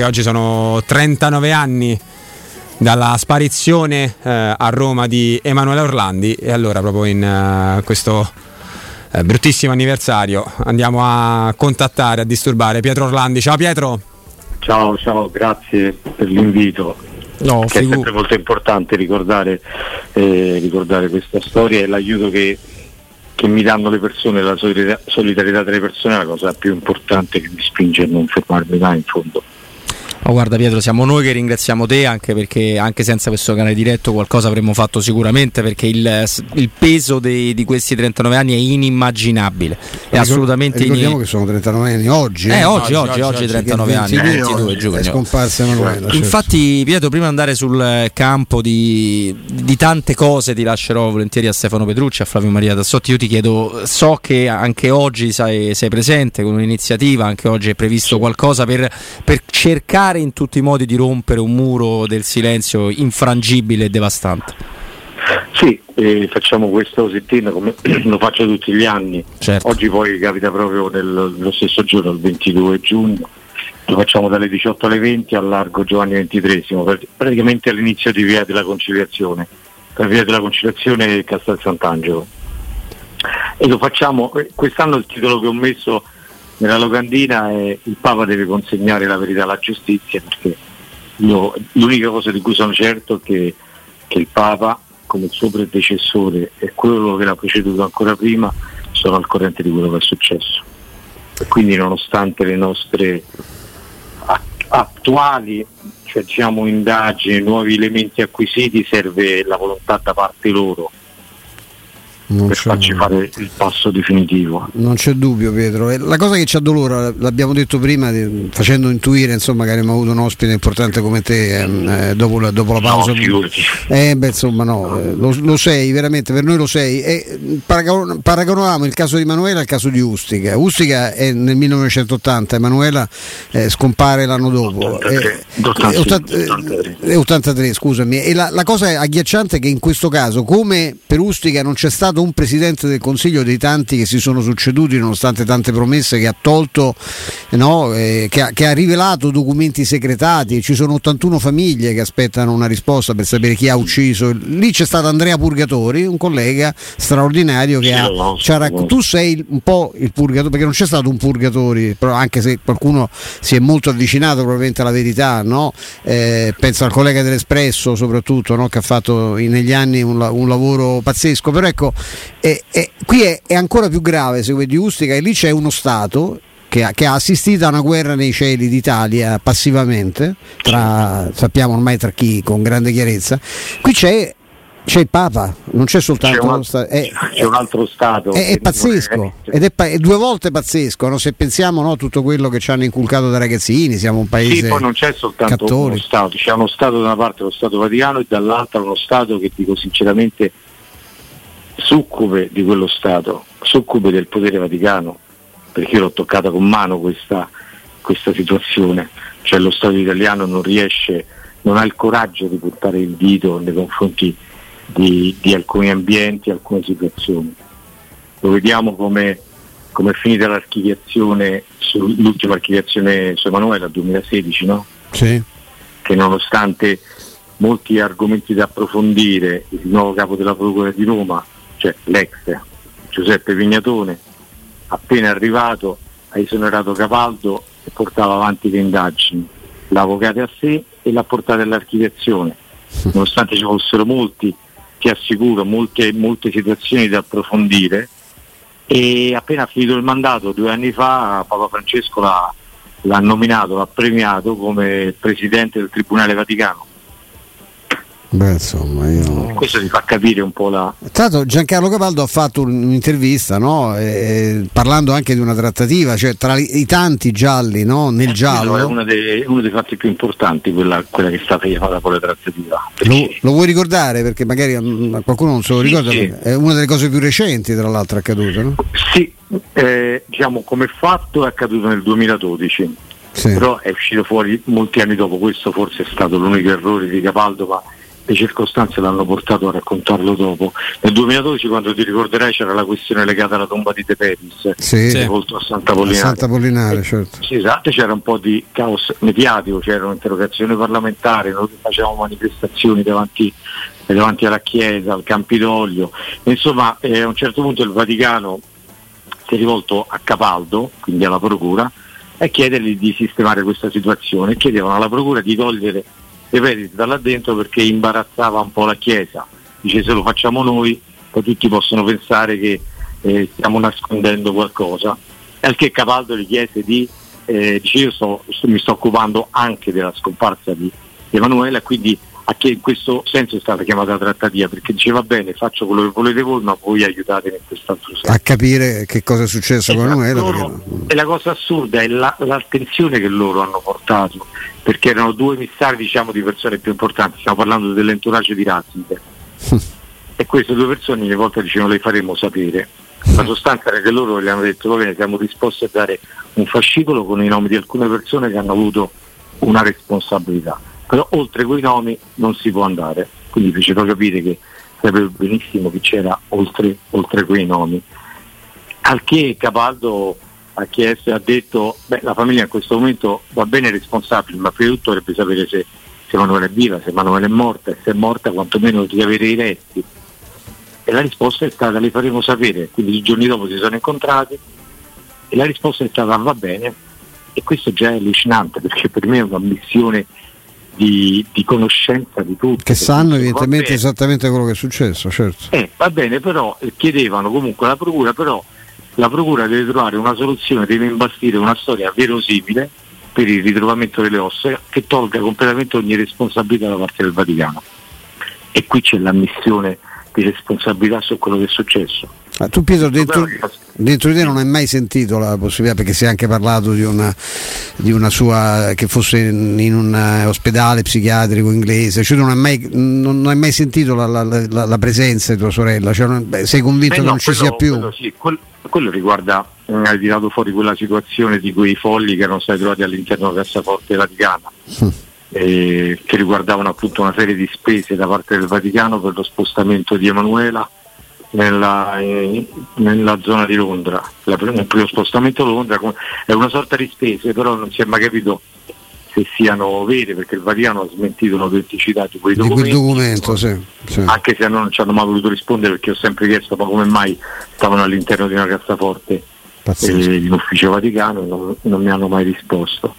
Oggi sono 39 anni dalla sparizione eh, a Roma di Emanuele Orlandi e allora proprio in uh, questo uh, bruttissimo anniversario andiamo a contattare, a disturbare Pietro Orlandi. Ciao Pietro! Ciao, ciao, grazie per l'invito. No, è sempre molto importante ricordare, eh, ricordare, questa storia e l'aiuto che, che mi danno le persone, la solidarietà delle persone è la cosa più importante che mi spinge a non fermarmi mai in fondo. Oh, guarda Pietro, siamo noi che ringraziamo te anche perché anche senza questo canale diretto qualcosa avremmo fatto sicuramente perché il, il peso dei, di questi 39 anni è inimmaginabile. È assolutamente Ricordiamo in... che sono 39 anni oggi. Eh, eh oggi, oggi, oggi, oggi 39 anni, 22 giugno. È scomparsa Emanuele. Certo. Infatti Pietro, prima di andare sul campo di, di, tante cose ti lascerò volentieri a Stefano Petrucci, a Flavio Maria Tassotti. Io ti chiedo, so che anche oggi sei, sei presente con un'iniziativa, anche oggi è previsto qualcosa per, per cercare cercare in tutti i modi di rompere un muro del silenzio infrangibile e devastante. Sì, eh, facciamo questo sit-in come lo faccio tutti gli anni. Certo. Oggi poi capita proprio nello stesso giorno, il 22 giugno. Lo facciamo dalle 18 alle 20 al largo Giovanni XXIII, praticamente all'inizio di Via della Conciliazione, per Via della Conciliazione Castel Sant'Angelo. E lo facciamo, eh, quest'anno il titolo che ho messo nella locandina è il Papa deve consegnare la verità alla giustizia perché io, l'unica cosa di cui sono certo è che, che il Papa come il suo predecessore e quello che l'ha preceduto ancora prima sono al corrente di quello che è successo. E quindi nonostante le nostre attuali cioè, diciamo, indagini, nuovi elementi acquisiti, serve la volontà da parte loro non per farci fare il passo definitivo. Non c'è dubbio Pietro. La cosa che ci addolora, l'abbiamo detto prima, facendo intuire insomma, che avremmo avuto un ospite importante come te ehm, eh, dopo, la, dopo, la, pausa. No, eh, beh, insomma no, eh, lo, lo, sei, veramente, per noi lo sei. E paragon- paragonavamo il caso di Emanuela al caso di Ustica. Ustica è nel 1980, Emanuela eh, scompare l'anno dopo. 83, 83, 83 scusami. E la, la cosa agghiacciante è che in questo caso, come per Ustica non c'è stato stato un presidente del Consiglio dei tanti che si sono succeduti nonostante tante promesse che ha tolto, no, eh, che, ha, che, ha, rivelato documenti segretati, ci sono 81 famiglie che aspettano una risposta per sapere chi ha ucciso. Lì c'è stato Andrea Purgatori, un collega straordinario che ha, raccontato. Tu sei un po' il purgatorio, perché non c'è stato un purgatori, anche se qualcuno si è molto avvicinato probabilmente alla verità, no? eh, penso al collega dell'Espresso soprattutto, no? che ha fatto negli anni un, un lavoro pazzesco, però ecco e, e qui è, è, ancora più grave, se di Ustica, e lì c'è uno Stato che ha, che ha, assistito a una guerra nei cieli d'Italia passivamente, tra, sappiamo ormai tra chi con grande chiarezza. Qui c'è c'è il Papa, non c'è soltanto c'è un, stato, è, c'è un altro Stato. È, è pazzesco, ed è, è, due volte pazzesco, no? se pensiamo a no, tutto quello che ci hanno inculcato da ragazzini, siamo un paese. Sì, poi non c'è soltanto cattolico. uno Stato, c'è uno Stato da una parte, lo Stato Vaticano, e dall'altra uno Stato che dico sinceramente succube di quello Stato, succube del potere vaticano, perché io l'ho toccata con mano questa, questa situazione, cioè lo Stato italiano non riesce, non ha il coraggio di portare il dito nei confronti di, di alcuni ambienti, alcune situazioni. Lo vediamo come, come è finita l'archiviazione, l'ultima archiviazione su Emanuele 2016, no? Sì. Che nonostante molti argomenti da approfondire, il nuovo capo della Procura di Roma cioè l'ex Giuseppe Vignatone, appena arrivato ha esonerato Capaldo e portava avanti le indagini, l'avvocato a sé e l'ha portata all'archiviazione, nonostante ci fossero molti, ti assicuro, molte, molte situazioni da approfondire. E appena finito il mandato due anni fa Papa Francesco l'ha, l'ha nominato, l'ha premiato come Presidente del Tribunale Vaticano Beh, insomma, io... Questo ti fa capire un po' la. Tra Giancarlo Capaldo ha fatto un'intervista no? e, parlando anche di una trattativa, cioè tra i, tanti gialli no? nel eh, giallo. È uno dei, uno dei, fatti più importanti, quella, quella che è stata fatta con la trattativa. Lo, lo, vuoi ricordare? Perché magari mm, qualcuno non se lo ricorda, sì. è una delle cose più recenti, tra l'altro, accaduto. No? Sì, eh, diciamo come fatto è accaduto nel 2012. Sì. Però è uscito fuori molti anni dopo, questo forse è stato l'unico errore di Capaldo, ma le circostanze l'hanno portato a raccontarlo dopo. Nel 2012, quando ti ricorderai, c'era la questione legata alla tomba di De Peris, sì. sepolto a Santa Polinare. Santa Polinare certo. Sì, esatto, c'era un po' di caos mediatico, c'erano interrogazioni parlamentari, noi facevamo manifestazioni davanti, davanti alla Chiesa, al Campidoglio. Insomma, eh, a un certo punto il Vaticano si è rivolto a Capaldo, quindi alla Procura, e chiedergli di sistemare questa situazione. Chiedevano alla Procura di togliere ripeto, da là dentro perché imbarazzava un po' la Chiesa. Dice se lo facciamo noi, poi tutti possono pensare che eh, stiamo nascondendo qualcosa. Al che Capaldo gli chiese di, eh, dice io sto, mi sto occupando anche della scomparsa di Emanuele, quindi a che in questo senso è stata chiamata trattativa perché diceva bene faccio quello che volete voi ma voi aiutatemi in quest'altro senso a capire che cosa è successo con esatto, Emanuele loro, e la cosa assurda è la, l'attenzione che loro hanno portato perché erano due emissari diciamo di persone più importanti stiamo parlando dell'entourage di Ratzinger. E queste due persone ogni volta dicevano le faremo sapere la sostanza era che loro gli hanno detto va bene siamo disposti a dare un fascicolo con i nomi di alcune persone che hanno avuto una responsabilità però oltre quei nomi non si può andare, quindi fecero capire che sapevo benissimo che c'era oltre, oltre quei nomi. Al che Capaldo ha chiesto ha detto beh la famiglia in questo momento va bene responsabile, ma prima di tutto dovrebbe sapere se, se Emanuele è viva, se Emanuele è morta, e se è morta quantomeno di avere i resti. E la risposta è stata le faremo sapere, quindi i giorni dopo si sono incontrati e la risposta è stata va bene e questo già è allucinante perché per me è una missione di, di, conoscenza di tutti. Che sanno evidentemente esattamente quello che è successo, certo. Eh, va bene, però eh, chiedevano comunque alla Procura, però la Procura deve trovare una soluzione, deve imbastire una storia verosimile per il ritrovamento delle ossa che tolga completamente ogni responsabilità da parte del Vaticano. E qui c'è la missione di responsabilità su quello che è successo. Ma tu Pietro dentro, dentro, di te non hai mai sentito la possibilità, perché si è anche parlato di una, di una sua che fosse in un eh, ospedale psichiatrico inglese, cioè non hai mai, non hai mai sentito la, la, la, la, presenza di tua sorella, cioè, beh, sei convinto che no, non ci quello, sia più? Quello, sì, quello, quello riguarda, eh, hai tirato fuori quella situazione di quei folli che erano stati trovati all'interno della cassaforte vaticana. Eh, che riguardavano appunto una serie di spese da parte del Vaticano per lo spostamento di Emanuela nella, eh, nella zona di Londra. La, il primo spostamento a Londra è una sorta di spese, però non si è mai capito se siano vere perché il Vaticano ha smentito l'autenticità di quei documenti. documento, sì, sì. Anche se non ci hanno mai voluto rispondere perché ho sempre chiesto ma come mai stavano all'interno di una cassaforte eh, in ufficio Vaticano e non, non mi hanno mai risposto.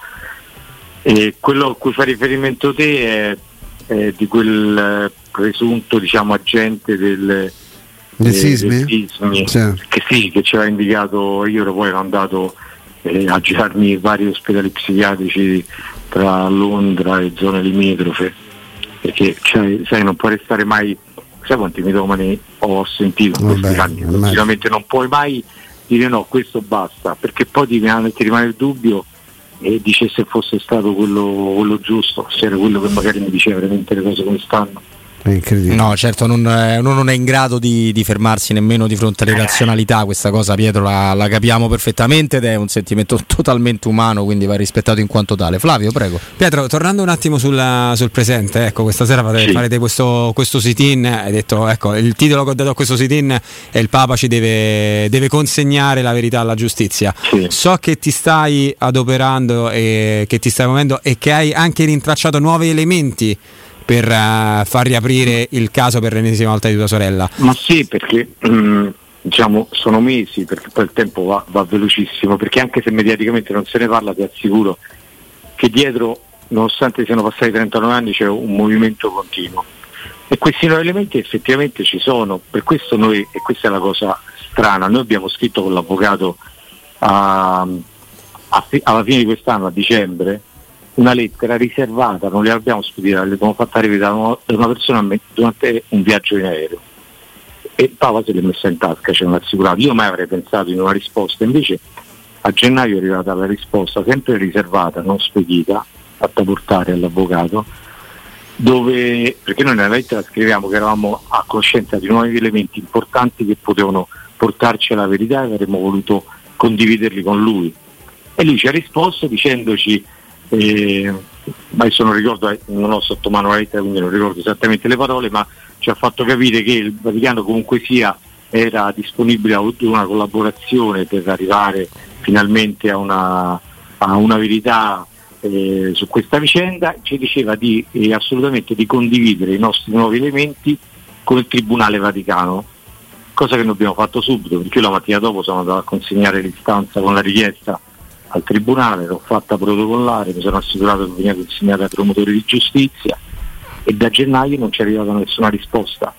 E quello a cui fa riferimento te è, è di quel presunto diciamo, agente del, del sismi, del sismi sì. che sì, che ci aveva indicato, io ero poi ero andato eh, a girarmi vari ospedali psichiatrici tra Londra e zone limitrofe, perché cioè, sai, non puoi restare mai, sai quanti mitomani ho sentito in questi anni, logicamente non puoi mai dire no, questo basta, perché poi ti rimane, ti rimane il dubbio e dice se fosse stato quello, quello giusto, se era quello che magari mi diceva veramente le cose come stanno. No, certo, non, uno non è in grado di, di, fermarsi nemmeno di fronte alle razionalità, questa cosa Pietro la, la, capiamo perfettamente ed è un sentimento totalmente umano, quindi va rispettato in quanto tale. Flavio, prego. Pietro, tornando un attimo sulla, sul presente, ecco, questa sera sì. farete questo, questo sit-in, hai detto, ecco, il titolo che ho dato a questo sit-in è il Papa ci deve, deve consegnare la verità alla giustizia. Sì. So che ti stai adoperando e che ti stai muovendo e che hai anche rintracciato nuovi elementi per uh, far riaprire il caso per l'ennesima volta di tua sorella? Ma sì, perché mm, diciamo sono mesi, perché poi il tempo va, va, velocissimo, perché anche se mediaticamente non se ne parla, ti assicuro che dietro, nonostante siano passati 39 anni, c'è un movimento continuo. E questi nuovi elementi effettivamente ci sono, per questo noi, e questa è la cosa strana, noi abbiamo scritto con l'avvocato a, a, alla fine di quest'anno, a dicembre, una lettera riservata, non le abbiamo spedita, l'abbiamo fatta arrivare da una persona durante un viaggio in aereo. E Paolo se l'è messa in tasca, ce l'ha assicurato. Io mai avrei pensato in una risposta, invece a gennaio è arrivata la risposta, sempre riservata, non spedita, fatta portare all'avvocato, dove, perché noi nella lettera scriviamo che eravamo a coscienza di nuovi elementi importanti che potevano portarci alla verità e avremmo voluto condividerli con lui. E lui ci ha risposto dicendoci E, ma adesso non ricordo, eh, non ho sotto mano la lettera, quindi non ricordo esattamente le parole, ma ci ha fatto capire che il Vaticano comunque sia era disponibile a una collaborazione per arrivare finalmente a una, a una verità eh, su questa vicenda, ci diceva di, eh, assolutamente di condividere i nostri nuovi elementi con il Tribunale Vaticano, cosa che noi abbiamo fatto subito, perché io la mattina dopo sono andato a consegnare l'istanza con la richiesta al Tribunale, l'ho fatta protocollare, mi sono assicurato che veniva consegnata ai promotori di giustizia e da gennaio non ci è arrivata nessuna risposta,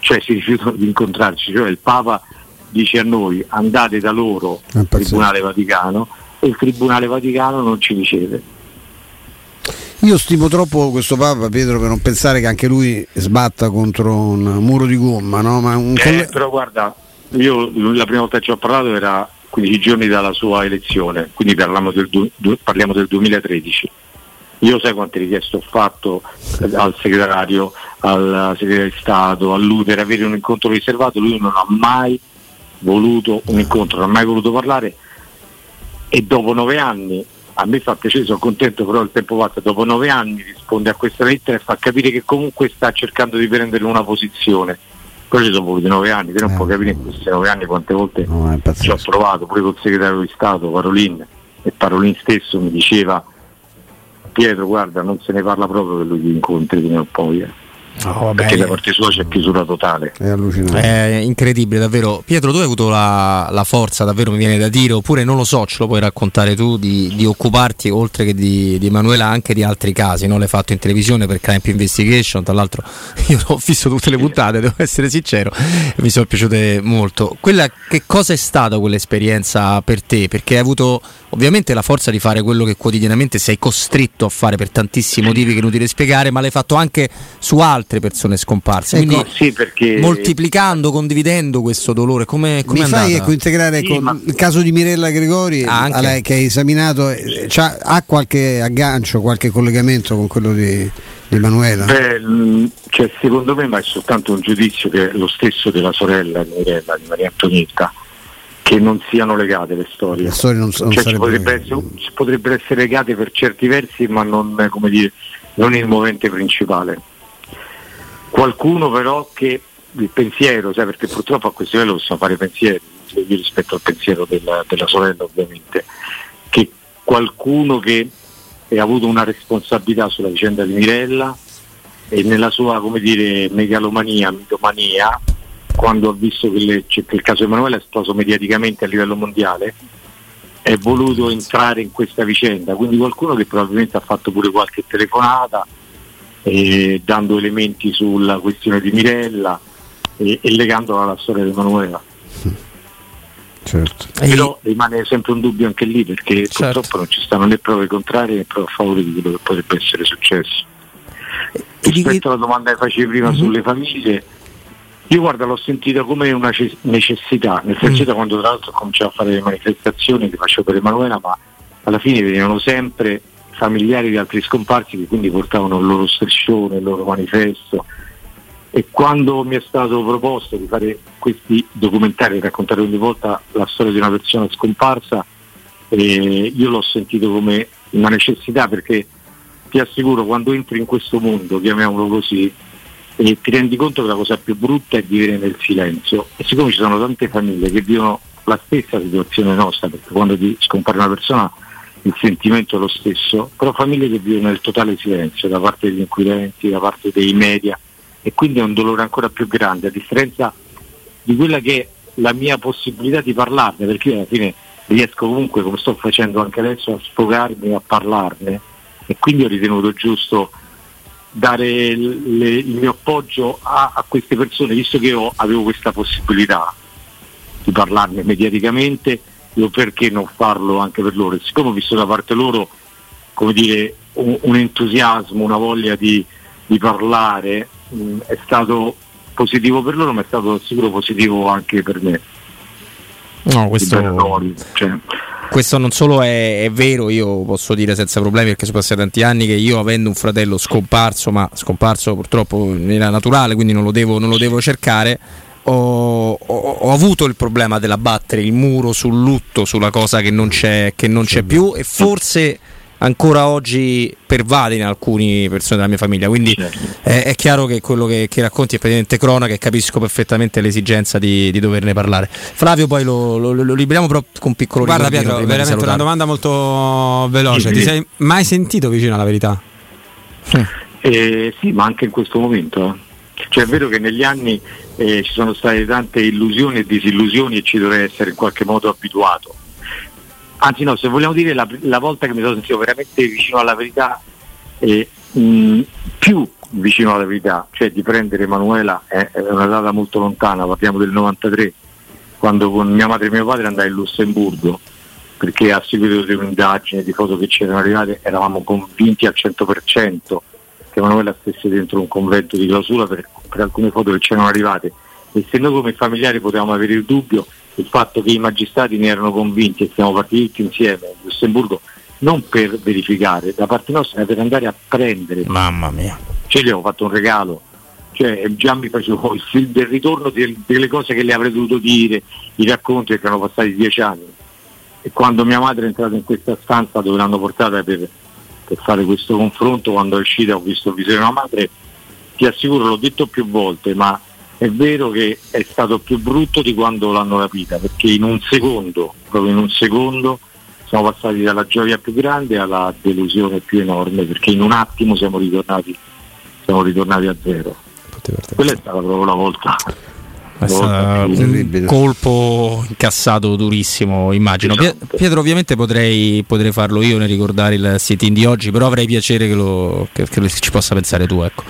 cioè si rifiutano di incontrarci, cioè il Papa dice a noi andate da loro al Tribunale Vaticano e il Tribunale Vaticano non ci riceve. Io stimo troppo questo Papa Pietro per non pensare che anche lui sbatta contro un muro di gomma, no? Ma un eh, coll- però guarda, io la prima volta che ci ho parlato era 15 giorni dalla sua elezione, quindi parliamo del, du- parliamo del 2013 io sai quante richieste ho fatto al segretario, al segretario di Stato, all'Uter, avere un incontro riservato, lui non ha mai voluto un incontro, non ha mai voluto parlare e dopo nove anni, a me fa piacere, sono contento però il tempo passa, dopo nove anni risponde a questa lettera e fa capire che comunque sta cercando di prendere una posizione. Poi ci sono voluti nove anni, te non eh, puoi capire in questi nove anni quante volte no, ci ho provato, pure col segretario di Stato, Parolin, e Parolin stesso mi diceva Pietro, guarda, non se ne parla proprio che lui ti incontri prima o poi. Eh. Oh, perché da parte sua c'è chiusura totale. È allucinante. È incredibile, davvero. Pietro, tu hai avuto la, la, forza, davvero mi viene da dire, oppure non lo so, ce lo puoi raccontare tu, di, di occuparti oltre che di, di, Emanuela anche di altri casi. No? L'hai fatto in televisione per Crime Investigation, tra l'altro io ho visto tutte le puntate, devo essere sincero, mi sono piaciute molto. Quella, che cosa è stata quell'esperienza per te? Perché hai avuto ovviamente la forza di fare quello che quotidianamente sei costretto a fare per tantissimi motivi che è inutile spiegare, ma l'hai fatto anche su altre persone scomparse. Ecco, Quindi sì, perché... moltiplicando, condividendo questo dolore, come Mi fai ecco, integrare sì, ma... il caso di Mirella Gregori, ah, lei, che hai esaminato, eh, ha qualche aggancio, qualche collegamento con quello di, di Emanuela? Beh, cioè, secondo me, ma è soltanto un giudizio che è lo stesso della sorella di Mirella, di Maria Antonietta che non siano legate le storie. Le storie non, non cioè, potrebbe essere, potrebbero essere legate per certi versi, ma non, dire, non il movente principale. Qualcuno però che il pensiero, sai, perché purtroppo a questo livello possiamo fare pensieri, io rispetto al pensiero della, della sorella ovviamente, che qualcuno che ha avuto una responsabilità sulla vicenda di Mirella e nella sua come dire, megalomania, mitomania, quando ha visto che, le, che il caso Emanuele è esploso mediaticamente a livello mondiale, è voluto entrare in questa vicenda, quindi qualcuno che probabilmente ha fatto pure qualche telefonata eh, dando elementi sulla questione di Mirella eh, e legandola alla storia di Emanuela. Certo. Però rimane sempre un dubbio anche lì perché certo. purtroppo non ci stanno né prove contrarie né prove a favore di quello che potrebbe essere successo. Rispetto alla domanda che facevi prima mm-hmm. sulle famiglie, io guarda l'ho sentita come una necessità, nel senso mm. quando tra l'altro ho cominciato a fare le manifestazioni che facevo per Emanuela, ma alla fine venivano sempre familiari di altri scomparsi che quindi portavano il loro striscione, il loro manifesto. E quando mi è stato proposto di fare questi documentari e raccontare ogni volta la storia di una persona scomparsa, eh, io l'ho sentito come una necessità perché ti assicuro quando entri in questo mondo, chiamiamolo così, e ti rendi conto che la cosa più brutta è vivere nel silenzio e siccome ci sono tante famiglie che vivono la stessa situazione nostra, perché quando ti scompare una persona il sentimento è lo stesso, però famiglie che vivono nel totale silenzio da parte degli inquirenti, da parte dei media e quindi è un dolore ancora più grande, a differenza di quella che è la mia possibilità di parlarne, perché io alla fine riesco comunque, come sto facendo anche adesso, a sfogarmi, a parlarne e quindi ho ritenuto giusto dare le, il mio appoggio a, a, queste persone, visto che io avevo questa possibilità di parlarne mediaticamente, io perché non farlo anche per loro? E siccome ho visto da parte loro come dire, un, un entusiasmo, una voglia di, di parlare, mh, è stato positivo per loro, ma è stato sicuro positivo anche per me. No, questo... Cioè, questo non solo è, è, vero, io posso dire senza problemi perché sono passati tanti anni che io avendo un fratello scomparso, ma scomparso purtroppo era naturale, quindi non lo devo, non lo devo cercare, ho, ho, ho, avuto il problema dell'abbattere il muro sul lutto, sulla cosa che non c'è, che non c'è più e forse ancora oggi pervade in alcune persone della mia famiglia. Quindi certo. è, è, chiaro che quello che, che, racconti è praticamente cronaca e capisco perfettamente l'esigenza di, di doverne parlare. Flavio, poi lo, lo, lo liberiamo però con un piccolo Guarda Pietro, veramente una domanda molto veloce. Ti sei mai sentito vicino alla verità? Eh, sì, ma anche in questo momento. Cioè è vero che negli anni eh, ci sono state tante illusioni e disillusioni e ci dovrei essere in qualche modo abituato. Anzi no, se vogliamo dire la, la volta che mi sono sentito veramente vicino alla verità, eh, mh, più vicino alla verità, cioè di prendere Emanuela è, è, una data molto lontana, parliamo del 93, quando con mia madre e mio padre andai in Lussemburgo, perché a seguito di un'indagine di foto che c'erano arrivate eravamo convinti al 100% che Emanuela stesse dentro un convento di clausura per, per alcune foto che c'erano arrivate e se noi come familiari potevamo avere il dubbio il fatto che i magistrati ne erano convinti e siamo partiti tutti insieme a Lussemburgo non per verificare, da parte nostra per andare a prendere. Mamma mia. Cioè gli avevo fatto un regalo, cioè già mi facevo il film del ritorno delle cose che le avrei dovuto dire, i racconti che erano passati dieci anni. E quando mia madre è entrata in questa stanza dove l'hanno portata per, per fare questo confronto, quando è uscita ho visto il viso di mia madre, ti assicuro, l'ho detto più volte, ma è vero che è stato più brutto di quando l'hanno rapita, perché in un secondo, proprio in un secondo, siamo passati dalla gioia più grande alla delusione più enorme, perché in un attimo siamo ritornati, siamo ritornati a zero. Quella è stata proprio la volta. È stato un colpo incassato durissimo, immagino. Esatto. Pietro, ovviamente potrei, potrei, farlo io nel ricordare il sit-in di oggi, però avrei piacere che, lo, che, che ci possa pensare tu. Ecco.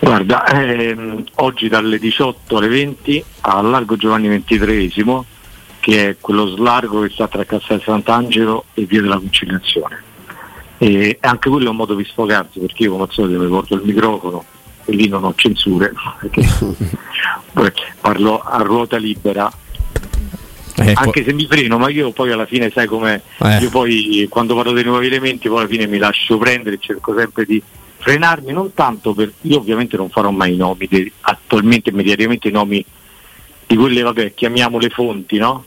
Guarda, ehm, oggi dalle 18 alle 20 al largo Giovanni XXIII, che è quello slargo che sta tra Castel Sant'Angelo e Via della Conciliazione. E anche quello è un modo di sfogarsi, perché io come al solito mi porto il microfono e lì non ho censure, perché parlo a ruota libera. Eh, anche se mi freno, ma io poi alla fine sai com'è, eh. io poi quando parlo dei nuovi elementi poi alla fine mi lascio prendere, cerco sempre di frenarmi non tanto per io ovviamente non farò mai i nomi de, attualmente immediatamente i nomi di quelle vabbè chiamiamole fonti no?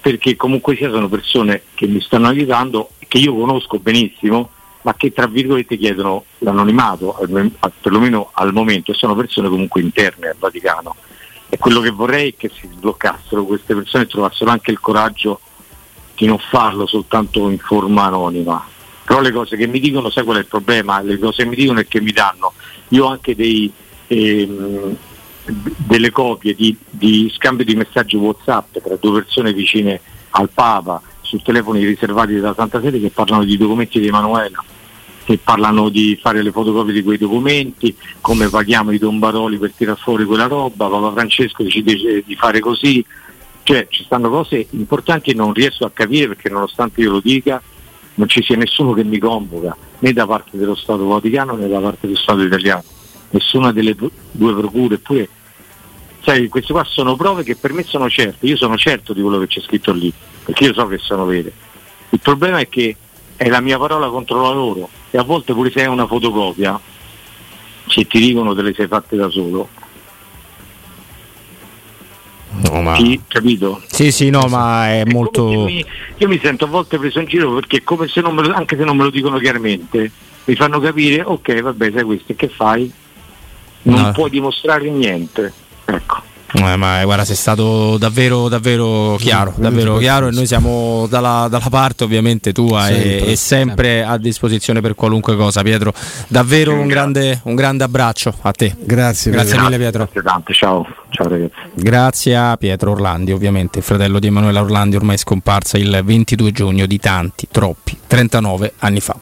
perché comunque sia sono persone che mi stanno aiutando che io conosco benissimo ma che tra virgolette chiedono l'anonimato perlomeno al momento e sono persone comunque interne al Vaticano e quello che vorrei è che si sbloccassero queste persone e trovassero anche il coraggio di non farlo soltanto in forma anonima però le cose che mi dicono, sai qual è il problema? Le cose che mi dicono e che mi danno. Io ho anche dei, ehm, delle copie di, di, scambio di messaggi Whatsapp tra due persone vicine al Papa su telefoni riservati da Santa Sede che parlano di documenti di Emanuela che parlano di fare le fotocopie di quei documenti, come paghiamo i Don Baroli per tirare fuori quella roba, Papa Francesco ci dice di fare così, cioè ci stanno cose importanti e non riesco a capire perché nonostante io lo dica non ci sia nessuno che mi convoca né da parte dello Stato Vaticano né da parte dello Stato italiano, nessuna delle due procure, eppure sai, queste qua sono prove che per me sono certe, io sono certo di quello che c'è scritto lì, perché io so che sono vere. Il problema è che è la mia parola contro la loro e a volte pure se hai una fotocopia, se ti dicono te le sei fatte da solo, No, ma... Sì, capito? Sì, sì, no, ma è, è molto. Mi, io mi sento a volte preso in giro perché come se non me lo, anche se non me lo dicono chiaramente, mi fanno capire, ok, vabbè, sai questo, che fai? Non no. puoi dimostrare niente. Ecco. Eh, ma eh, guarda, sei stato davvero, davvero chiaro, davvero chiaro e noi siamo dalla, dalla parte ovviamente tua sempre, e, e, sempre a disposizione per qualunque cosa. Pietro, davvero un grande, un grande abbraccio a te. Grazie, grazie mille Pietro. Grazie tante, ciao. ciao ragazzi. Grazie a Pietro Orlandi, ovviamente, il fratello di Emanuele Orlandi ormai scomparsa il 22 giugno di tanti, troppi, 39 anni fa.